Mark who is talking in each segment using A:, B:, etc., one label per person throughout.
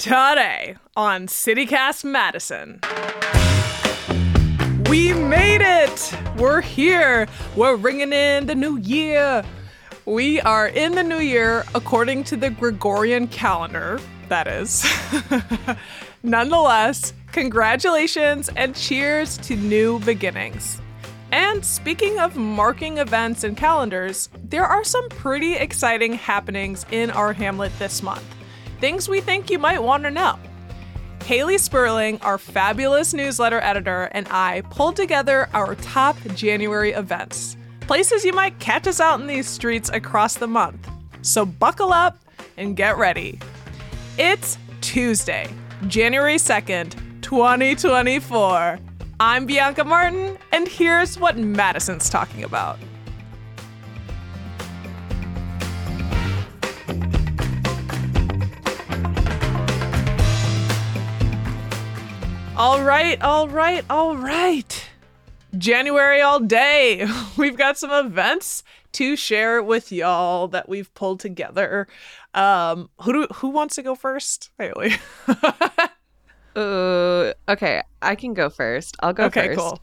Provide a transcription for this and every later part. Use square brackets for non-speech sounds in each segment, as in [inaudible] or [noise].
A: Today on CityCast Madison. We made it! We're here. We're ringing in the new year. We are in the new year according to the Gregorian calendar, that is. [laughs] Nonetheless, congratulations and cheers to new beginnings. And speaking of marking events and calendars, there are some pretty exciting happenings in our Hamlet this month. Things we think you might want to know. Hayley Sperling, our fabulous newsletter editor, and I pulled together our top January events, places you might catch us out in these streets across the month. So buckle up and get ready. It's Tuesday, January 2nd, 2024. I'm Bianca Martin, and here's what Madison's talking about. All right, all right, all right. January all day. [laughs] We've got some events to share with y'all that we've pulled together. Um, who do, who wants to go first? Hayley. [laughs]
B: uh, okay, I can go first. I'll go
A: okay,
B: first.
A: cool.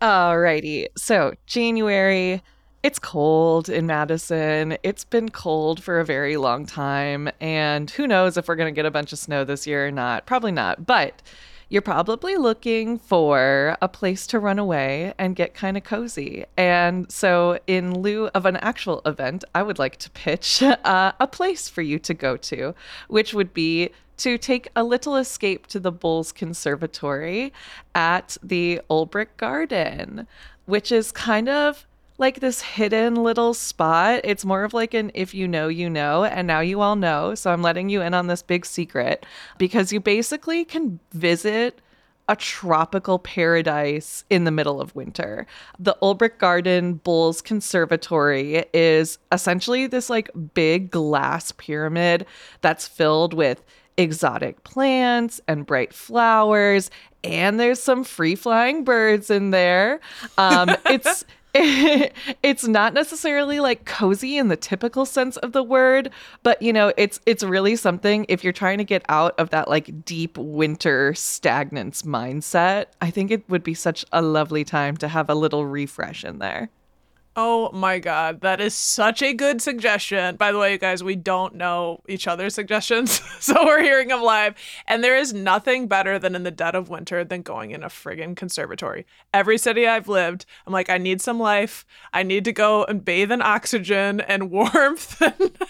B: Alrighty. So January, it's cold in Madison. It's been cold for a very long time, and who knows if we're gonna get a bunch of snow this year or not? Probably not. But you're probably looking for a place to run away and get kind of cozy. And so, in lieu of an actual event, I would like to pitch [laughs] uh, a place for you to go to, which would be to take a little escape to the Bolz Conservatory at the Olbrich Garden, which is kind of like this hidden little spot. It's more of like an if you know, you know, and now you all know. So I'm letting you in on this big secret because you basically can visit a tropical paradise in the middle of winter. The Olbrich Garden Bolz Conservatory is essentially this like big glass pyramid that's filled with exotic plants and bright flowers and there's some free flying birds in there. Um, [laughs] it's [laughs] it's not necessarily like cozy in the typical sense of the word, but you know, it's it's really something if you're trying to get out of that like deep winter stagnance mindset. I think it would be such a lovely time to have a little refresh in there.
A: Oh my god, that is such a good suggestion. By the way, you guys, we don't know each other's suggestions, [laughs] so we're hearing them live. And there is nothing better than in the dead of winter than going in a friggin' conservatory. Every city I've lived, I'm like, I need some life. I need to go and bathe in oxygen and [laughs] warmth.
B: it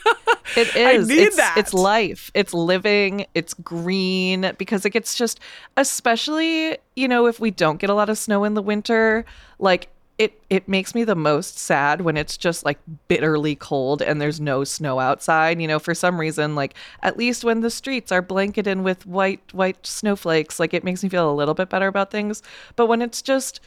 B: [laughs] is. I need it's, that. It's life. It's living. It's green because it gets just, especially, you know, if we don't get a lot of snow in the winter, like it it makes me the most sad when it's just like bitterly cold and there's no snow outside you know for some reason like at least when the streets are blanketed with white white snowflakes like it makes me feel a little bit better about things but when it's just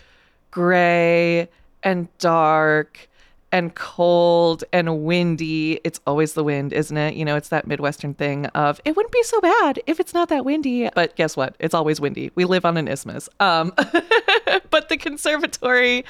B: gray and dark and cold and windy. It's always the wind, isn't it? You know, it's that Midwestern thing of it wouldn't be so bad if it's not that windy. But guess what? It's always windy. We live on an isthmus. Um, [laughs] but the conservatory,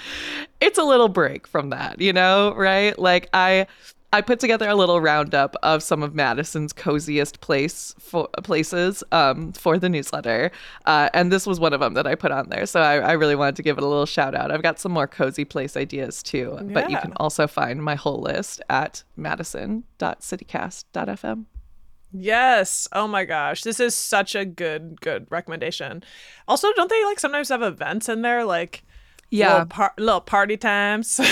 B: it's a little break from that, you know, right? Like I I put together a little roundup of some of Madison's coziest place for places um, for the newsletter, uh, and this was one of them that I put on there. So I, I, really wanted to give it a little shout out. I've got some more cozy place ideas too, yeah. but you can also find my whole list at madison.citycast.fm.
A: Yes. Oh my gosh. This is such a good, good recommendation. Also, don't they like sometimes have events in there? Like, yeah. little, par- little party times. [laughs]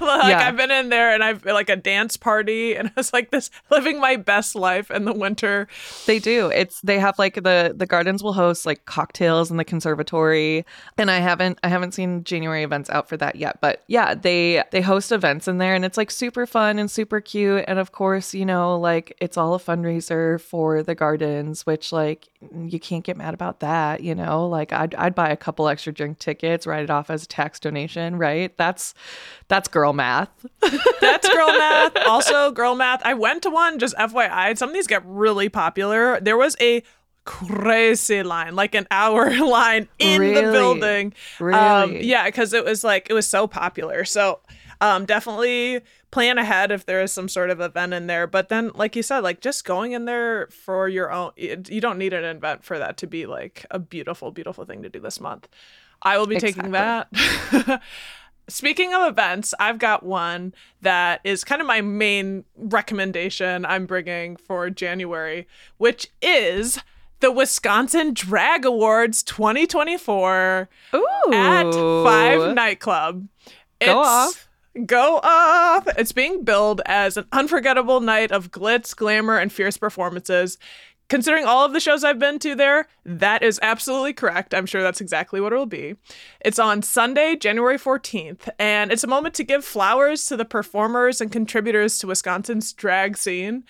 A: Like yeah. i've been in there and i've like a dance party and [laughs] it's like this living my best life in the winter.
B: They do. It's they have like the the gardens will host like cocktails in the conservatory and i haven't i haven't seen january events out for that yet but yeah they they host events in there and it's like super fun and super cute and of course you know like it's all a fundraiser for the gardens which like you can't get mad about that you know? Like i'd, I'd buy a couple extra drink tickets write it off as as a tax donation, right? That's that's girl math. [laughs]
A: that's girl math. Also, girl math. I went to one just FYI. Some of these get really popular. There was a crazy line, like an hour [laughs] line in really? the building.
B: Really? Um,
A: yeah, because it was like it was so popular. So Um, definitely plan ahead if there is some sort of event in there. But then, like you said, like just going in there for your own, you don't need an event for that to be like a beautiful, beautiful thing to do this month. I will be exactly. taking that. [laughs] Speaking of events, I've got one that is kind of my main recommendation I'm bringing for January, which is the Wisconsin Drag Awards 2024 Ooh. at Five Nightclub.
B: It's, Go off.
A: Go off. It's being billed as an unforgettable night of glitz, glamour, and fierce performances. Considering all of the shows I've been to there, that is absolutely correct. I'm sure that's exactly what it'll be. It's on Sunday, January 14th, and it's a moment to give flowers to the performers and contributors to Wisconsin's drag scene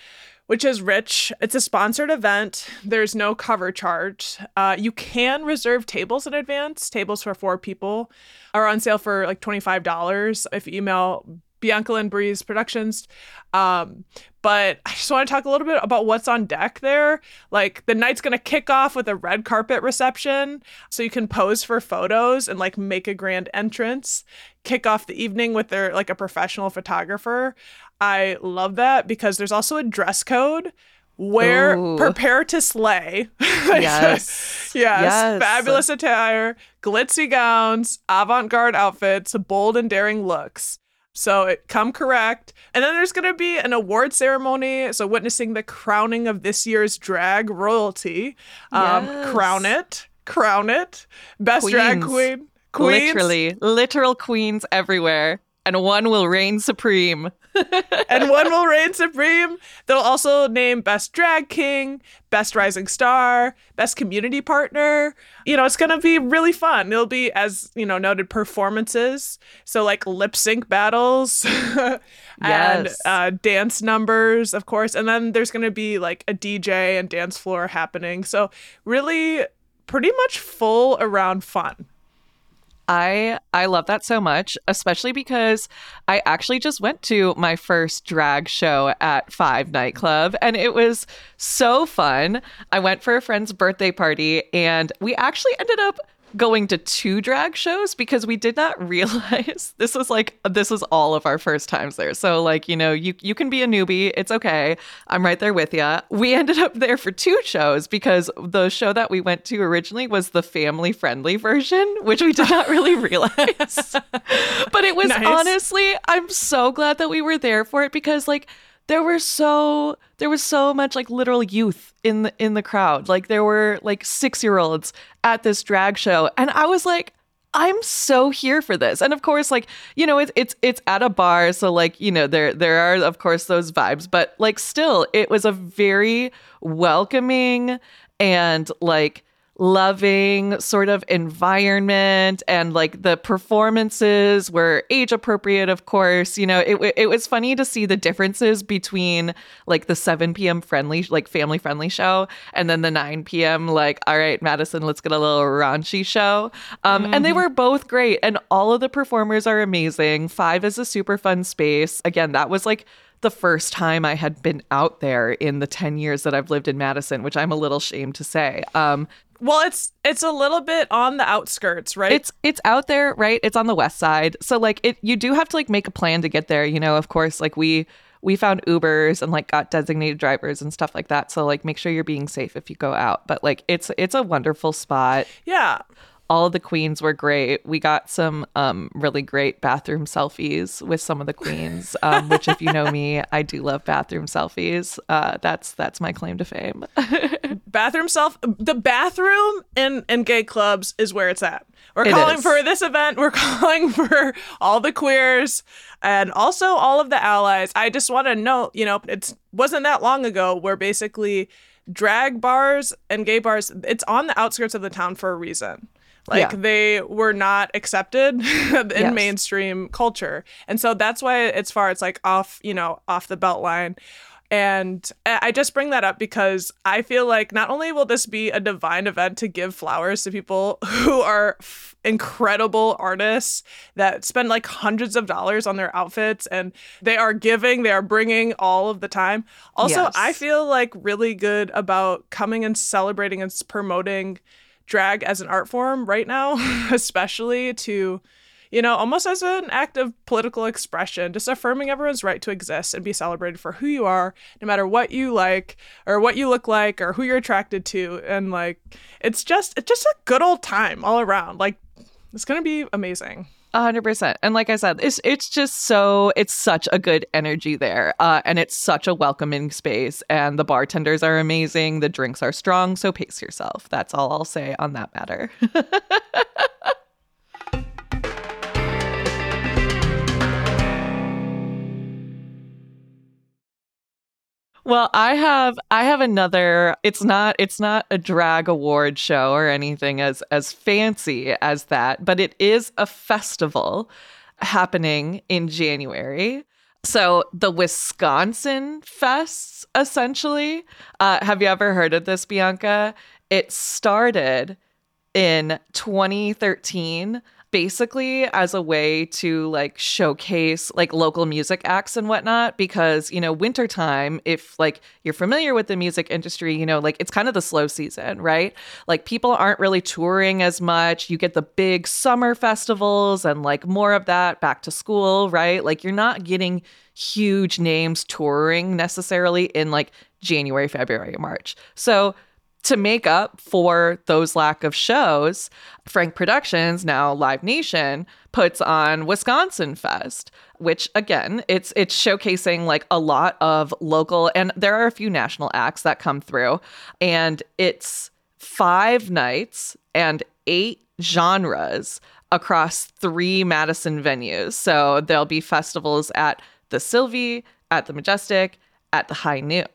A: which is rich. It's a sponsored event. There's no cover charge. Uh, you can reserve tables in advance. Tables for four people are on sale for like $25 if you email Bianca Lynn Breeze Productions. Um, but I just want to talk a little bit about what's on deck there. Like the night's gonna kick off with a red carpet reception, so you can pose for photos and like make a grand entrance. Kick off the evening with their like a professional photographer. I love that because there's also a dress code wear Ooh. prepare to slay [laughs]
B: yes.
A: yes yes fabulous attire glitzy gowns avant-garde outfits bold and daring looks so it come correct. And then there's going to be an award ceremony. So witnessing the crowning of this year's drag royalty. Um, yes. Crown it. Crown it. Best queens. drag queen. Queens.
B: Literally, literal queens everywhere. And one will reign supreme. [laughs]
A: and one will reign supreme. They'll also name Best Drag King, Best Rising Star, Best Community Partner. You know, it's going to be really fun. It'll be, as, you know, noted performances. So, like lip sync battles [laughs] and yes. uh, dance numbers, of course. And then there's going to be like a DJ and dance floor happening. So, really, pretty much full around fun.
B: I I love that so much, especially because I actually just went to my first drag show at Five Nightclub and it was so fun. I went for a friend's birthday party and we actually ended up going to two drag shows because we did not [laughs] realize this was like this was all of our first times there. So like, you know, you you can be a newbie, it's okay. I'm right there with you. We [laughs] ended up there for two shows because the show that we went to originally was the family friendly version, which we did not really [laughs] realize. but it was nice. honestly, I'm so glad that we were there for it because like there were so there was so much like literal youth in the in the crowd. Like there were like 6-year-olds at this drag show and I was like I'm so here for this. And of course, like, you know, it's it's it's at a bar, so like, you know, there there are of course those vibes, but like still it was a very welcoming and like loving sort of environment and like the performances were age appropriate of course you know it, it was funny to see the differences between like the 7 p.m friendly like family friendly show and then the 9 p.m like all right madison let's get a little raunchy show um, mm-hmm. and they mm-hmm. were both great and all of the performers are amazing five is a super fun space again that was like the first time I had been out there in the 10 years that I've lived in Madison, which I'm a little ashamed to say. Um,
A: well, it's it's a little bit on the outskirts, right?
B: It's it's out there, right? It's on the west side. So like it you do have to like make a plan to get there, you know, of course, like we we found Ubers and like got designated drivers and stuff like that. So like make sure you're being safe if you go out. But like it's it's a wonderful spot.
A: Yeah
B: all the queens were great. We got some um, really great bathroom selfies with some of the queens, [laughs] um, which, if you know me, I do love bathroom selfies. Uh, that's that's my claim to fame. [laughs]
A: bathroom self, the bathroom in in gay clubs is where it's at. We're it calling is. for this event. We're [laughs] calling for all the queers and also all of the allies. I just want to note, you know, it wasn't that long ago where basically drag bars and gay bars it's on the outskirts of the town for a reason like yeah. they were not accepted [laughs] in yes. mainstream culture. And so that's why it's far it's like off, you know, off the belt line. And I just bring that up because I feel like not only will this be a divine event to give flowers to people [laughs] who are f- incredible artists that spend like hundreds of dollars on their outfits and they are giving, they are bringing all of the time. Also, yes. I feel like really good about coming and celebrating and promoting drag as an art form right now, [laughs] especially to you know, almost as an act of political expression, just affirming everyone's right to exist and be celebrated for who you are, no matter what you like or what you look like or who you're attracted to. And like, it's just, it's just a good old time all around. Like, it's going to be amazing
B: hundred percent. And like I said, it's it's just so it's such a good energy there, uh, and it's such a welcoming space. And the bartenders are amazing. The drinks are strong. So pace yourself. That's all I'll say on that matter. [laughs] Well, I have I have another it's not it's not a drag award show or anything as as fancy as that, but it is a festival happening in January. So the Wisconsin Fests essentially. Uh, have you ever heard of this, Bianca? It started in 2013 basically as a way to like showcase like local music acts and whatnot because you know wintertime if like you're familiar with the music industry you know like it's kind of the slow season right? Like people aren't really touring as much. You get the big summer festivals and like more of that back to school right? Like you're not getting huge names touring necessarily in like January February March. So to make up for those lack of shows, Frank Productions, now Live Nation, puts on Wisconsin Fest, which again, it's it's showcasing like a lot of local and there are a few national acts that come through and it's 5 nights and 8 genres across 3 Madison venues. So there'll be festivals at the Sylvee, at the Majestic, at the High Noon.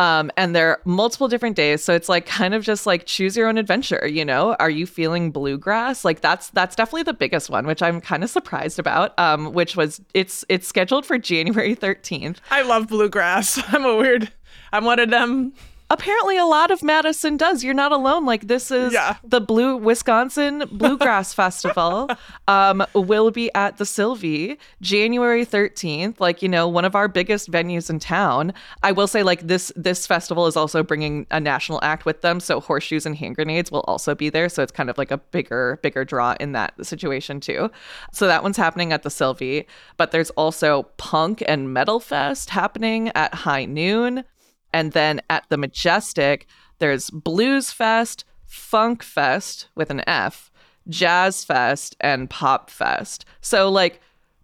B: Um, and there are multiple different days. So it's like kind of just like choose your own adventure, you know? Are you feeling bluegrass? Like that's that's definitely the biggest one, which I'm kind of surprised about. Um, which was it's it's scheduled for January 13th.
A: I love bluegrass. [laughs] I'm a weird I'm one of them
B: apparently a lot of Madison does. You're not alone. Like this is yeah. the Blue Wisconsin Bluegrass [laughs] Festival. Um, will be at the Sylvee January 13th. Like you know, one of our biggest venues in town. I will say, like this this festival is also bringing a national act with them. So horseshoes and hand grenades will also be there. So it's kind of like a bigger bigger draw in that situation too. So that one's happening at the Sylvee. But there's also Punk and Metal Fest happening at High Noon. And then at the Majestic, there's Blues Fest, Funk Fest with an F, Jazz Fest, and Pop Fest. So, like,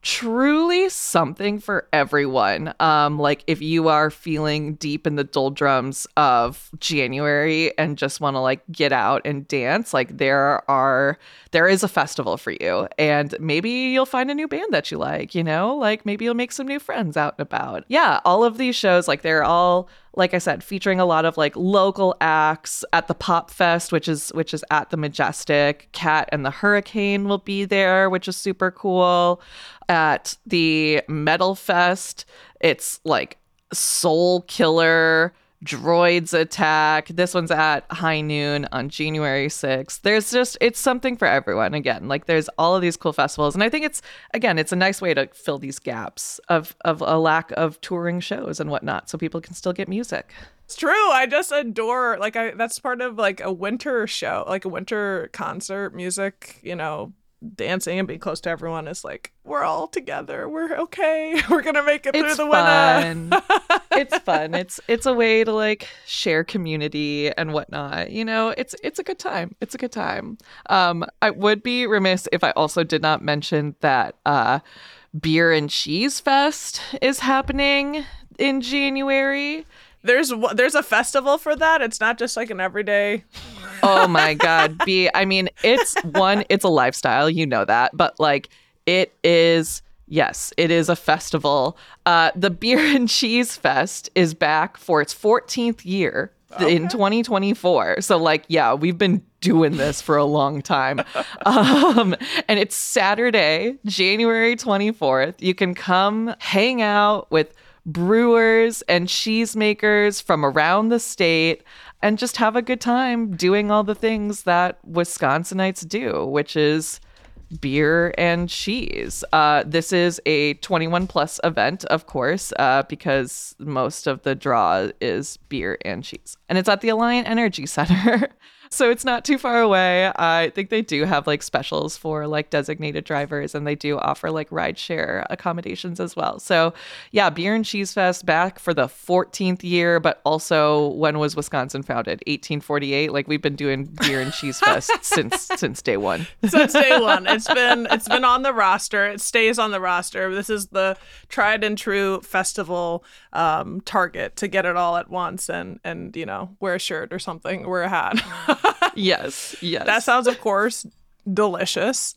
B: truly something for everyone. Um, like if you are feeling deep in the doldrums of January and just want to like get out and dance, like there are there is a festival for you. And maybe you'll find a new band that you like, you know? Like maybe you'll make some new friends out and about. Yeah, all of these shows, like they're all like I said, featuring a lot of like local acts at the Pop Fest, which is which is at the Majestic. Cat and the Hurricane will be there, which is super cool. At the Metal Fest, it's like Soul Killer droids attack. This one's at high noon on January 6th. There's just, it's something for everyone. Again, like there's all of these cool festivals. And I think it's, again, it's a nice way to fill these gaps of, of a lack of touring shows and whatnot so people can still get music.
A: It's true. I just adore, like, I, that's part of like a winter show, like a winter concert music, you know, dancing and being close to everyone is like we're all together. We're okay. [laughs] We're gonna make it
B: it's
A: through the
B: fun. winter [laughs] it's fun. It's it's a way to like share community and whatnot you know? It's it's a good time. It's a good time. Um i would be remiss if i also did not mention that uh beer and cheese fest is happening in january
A: there's there's a festival for that. It's not just like an everyday. [laughs]
B: oh my god, B. I mean, it's one. It's a lifestyle. You know that, but like it is. Yes, it is a festival. Uh, the Beer and Cheese Fest is back for its 14th year okay. in 2024. So, like, yeah, we've been doing this for a long time. [laughs] um, and it's Saturday, January 24th. You can come hang out with brewers and cheesemakers from around the state and just have a good time doing all the things that Wisconsinites do, which is beer and cheese. Uh, this is a 21 plus event, of course, uh, because most of the draw is beer and cheese. And it's at the Alliant Energy Center. [laughs] so it's not too far away. I think they do have like specials for like designated drivers and they do offer like rideshare accommodations as well. So yeah, Beer and Cheese Fest back for the 14th year, but also when was Wisconsin founded? 1848. Like we've been doing Beer and Cheese Fest [laughs] since since day one.
A: Since day one. It's [laughs] been it's been on the roster. It stays on the roster. This is the tried and true festival um, target to get it all at once and and you know, wear a shirt or something, wear a hat. [laughs]
B: yes, yes.
A: That sounds, of course, delicious.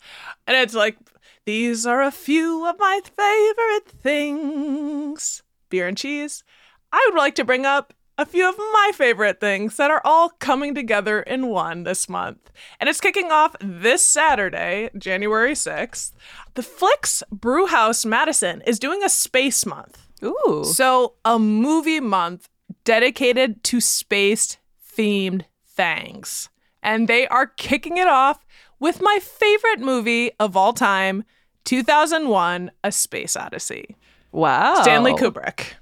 A: And it's like, these are a few of my favorite things beer and cheese. I would like to bring up a few of my favorite things that are all coming together in one this month. And it's kicking off this Saturday, January 6th. The Flix Brewhouse Madison is doing a space month.
B: Ooh.
A: So, a movie month dedicated to space themed things and they are kicking it off with my favorite movie of all time, 2001 A Space Odyssey.
B: Wow.
A: Stanley Kubrick.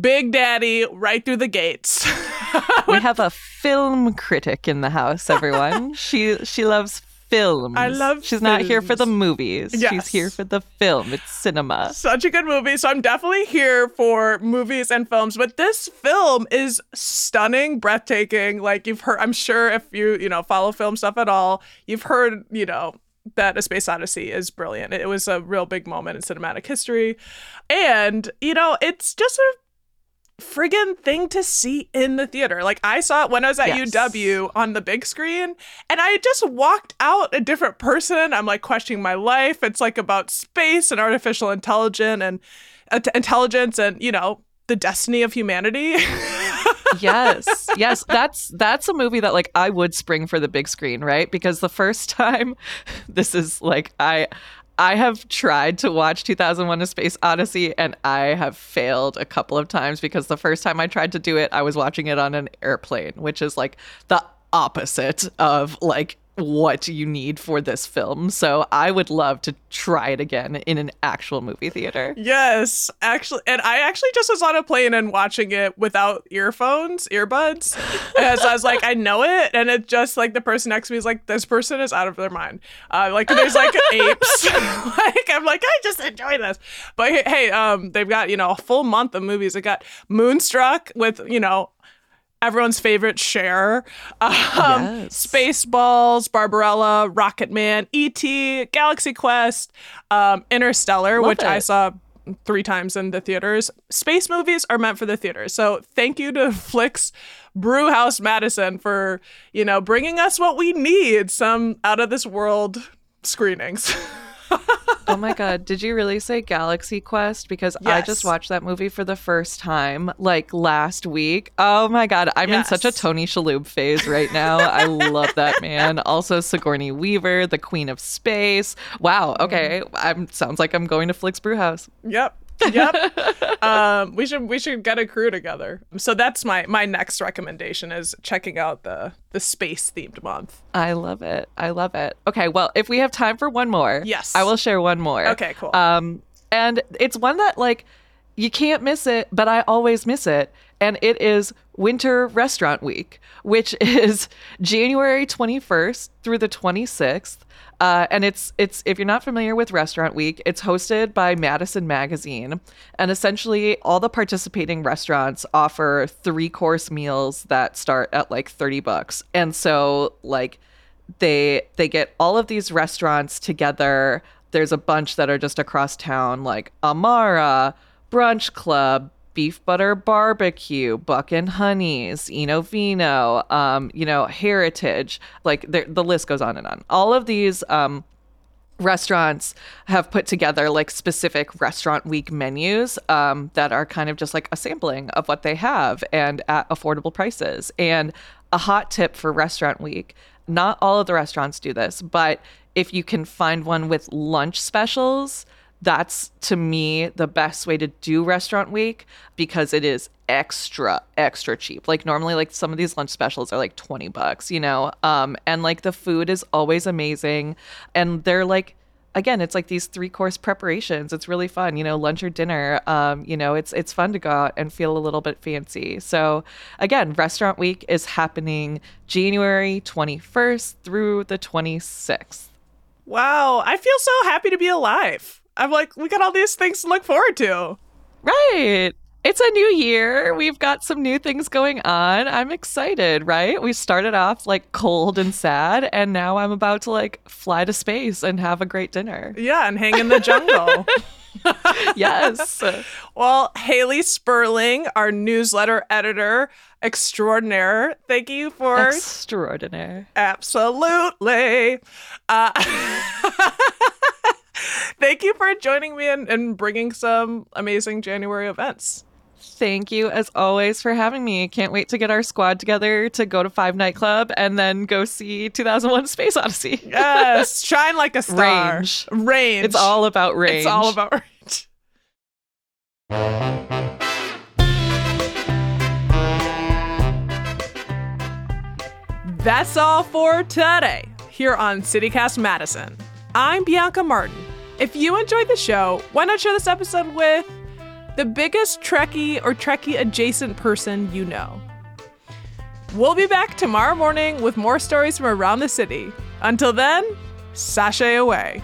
A: Big Daddy right through the gates. [laughs]
B: we have a film critic in the house, everyone. [laughs] she she loves films.
A: I love
B: She's
A: films.
B: not here for the movies.
A: Yes.
B: She's here for the film. It's cinema.
A: Such a good movie. So I'm definitely here for movies and films, but this film is stunning, breathtaking. Like you've heard I'm sure if you, you know, follow film stuff at all, you've heard, you know, that A Space Odyssey is brilliant. It was a real big moment in cinematic history. And, you know, it's just a friggin' thing to see in the theater. Like I saw it when I was at
B: Yes.
A: UW on the big screen and I just walked out a different person. I'm like questioning my life. It's like about space and artificial intelligence and uh, intelligence and, you know, the destiny of humanity. [laughs]
B: yes. Yes, that's that's a movie that like I would spring for the big screen, right? Because the first [laughs] time this is like I I have tried to watch 2001 A Space Odyssey and I have failed a couple of times because the first time I tried to do it, I was watching it on an airplane, which is like the opposite of like what you need for this film. So I would love to try it again in an actual movie theater.
A: Yes, actually, and I actually just was on a plane and watching it without earphones, earbuds, as I was like, I know it, and it just like the person next to me is like, this person is out of their mind. Uh, like there's like [laughs] apes. [laughs] like I'm like, I just enjoy this. But hey, hey, um, they've got you know a full month of movies. They got Moonstruck with you know everyone's favorite Cher, um,
B: Yes.
A: Spaceballs, Barbarella, Rocket Man, E.T., Galaxy Quest, um, Interstellar,
B: Love
A: which I saw three times in the theaters. Space movies are meant for the theaters. So thank you to [laughs] Flix Brewhouse Madison for, you know, bringing us what we need, some out of this world screenings. [laughs]
B: Oh my god, did you really say Galaxy Quest? Because I just watched that movie for the first time like last week. Oh my god, I'm in such a Tony Shalhoub phase right now. I love that man. [laughs] Also Sigourney Weaver, the Queen of Space. Wow, okay. Mm-hmm. I'm sounds like I'm going to Flix Brewhouse.
A: Yep. Yep. [laughs] um, we should we should get a crew together. So that's my my next recommendation is checking out the the space themed month.
B: I love it. I love it. Okay, well, if we have time for one more,
A: Yes.
B: I will share one more.
A: Okay, cool.
B: Um, and it's one that like you can't miss it, but I always miss it, and it is Winter Restaurant Week, which [laughs] is January 21st through the 26th. Uh, and it's it's if you're not familiar with Restaurant Week, it's hosted by Madison Magazine, and essentially all the participating restaurants offer three course meals that start at like 30 bucks. And so like they they get all of these restaurants together. There's a bunch that are just across town, like Amara, Brunch Club, Beef Butter Barbecue, Buck and Honeys, Eno Vino, um, you know, Heritage. Like the list goes on and on. All of these um, restaurants have put together like specific restaurant week menus um, that are kind of just like a sampling of what they have and at affordable prices. And a hot tip for restaurant week not all of the restaurants do this, but if you can find one with lunch specials, that's to me the best way to do restaurant week because it is extra extra cheap. Like normally like some of these lunch specials are like 20 bucks you know? Um and like the food is always amazing. And they're like again it's like these three course preparations. It's really fun you know lunch or dinner. Um you know it's it's fun to go out and feel a little bit fancy. So again restaurant week is happening january 21st through the 26th
A: Wow, I feel so happy to be alive. I'm like, we got all these things to look forward to.
B: right it's a new year. We've got some new things going on. I'm excited, right? We started off like cold and sad, and now I'm about to like fly to space and have a great dinner.
A: Yeah, and hang in the jungle. [laughs] [laughs]
B: yes.
A: well, Hayley Sperling, our newsletter editor extraordinaire, thank you for
B: extraordinaire.
A: Absolutely. Uh, [laughs] thank you for joining me and, and bringing some amazing January events.
B: Thank you, as always, for having me. Can't wait to get our squad together to go to Five Nightclub and then go see 2001 Space Odyssey. [laughs]
A: yes, shine like a star.
B: Range.
A: Range.
B: It's all about range.
A: It's all about range. That's all for today here on CityCast Madison. I'm Bianca Martin. If you enjoyed the show, why not share this episode with the biggest Trekkie or Trekkie adjacent person you know? We'll be back tomorrow morning with more stories from around the city. Until then, sashay away.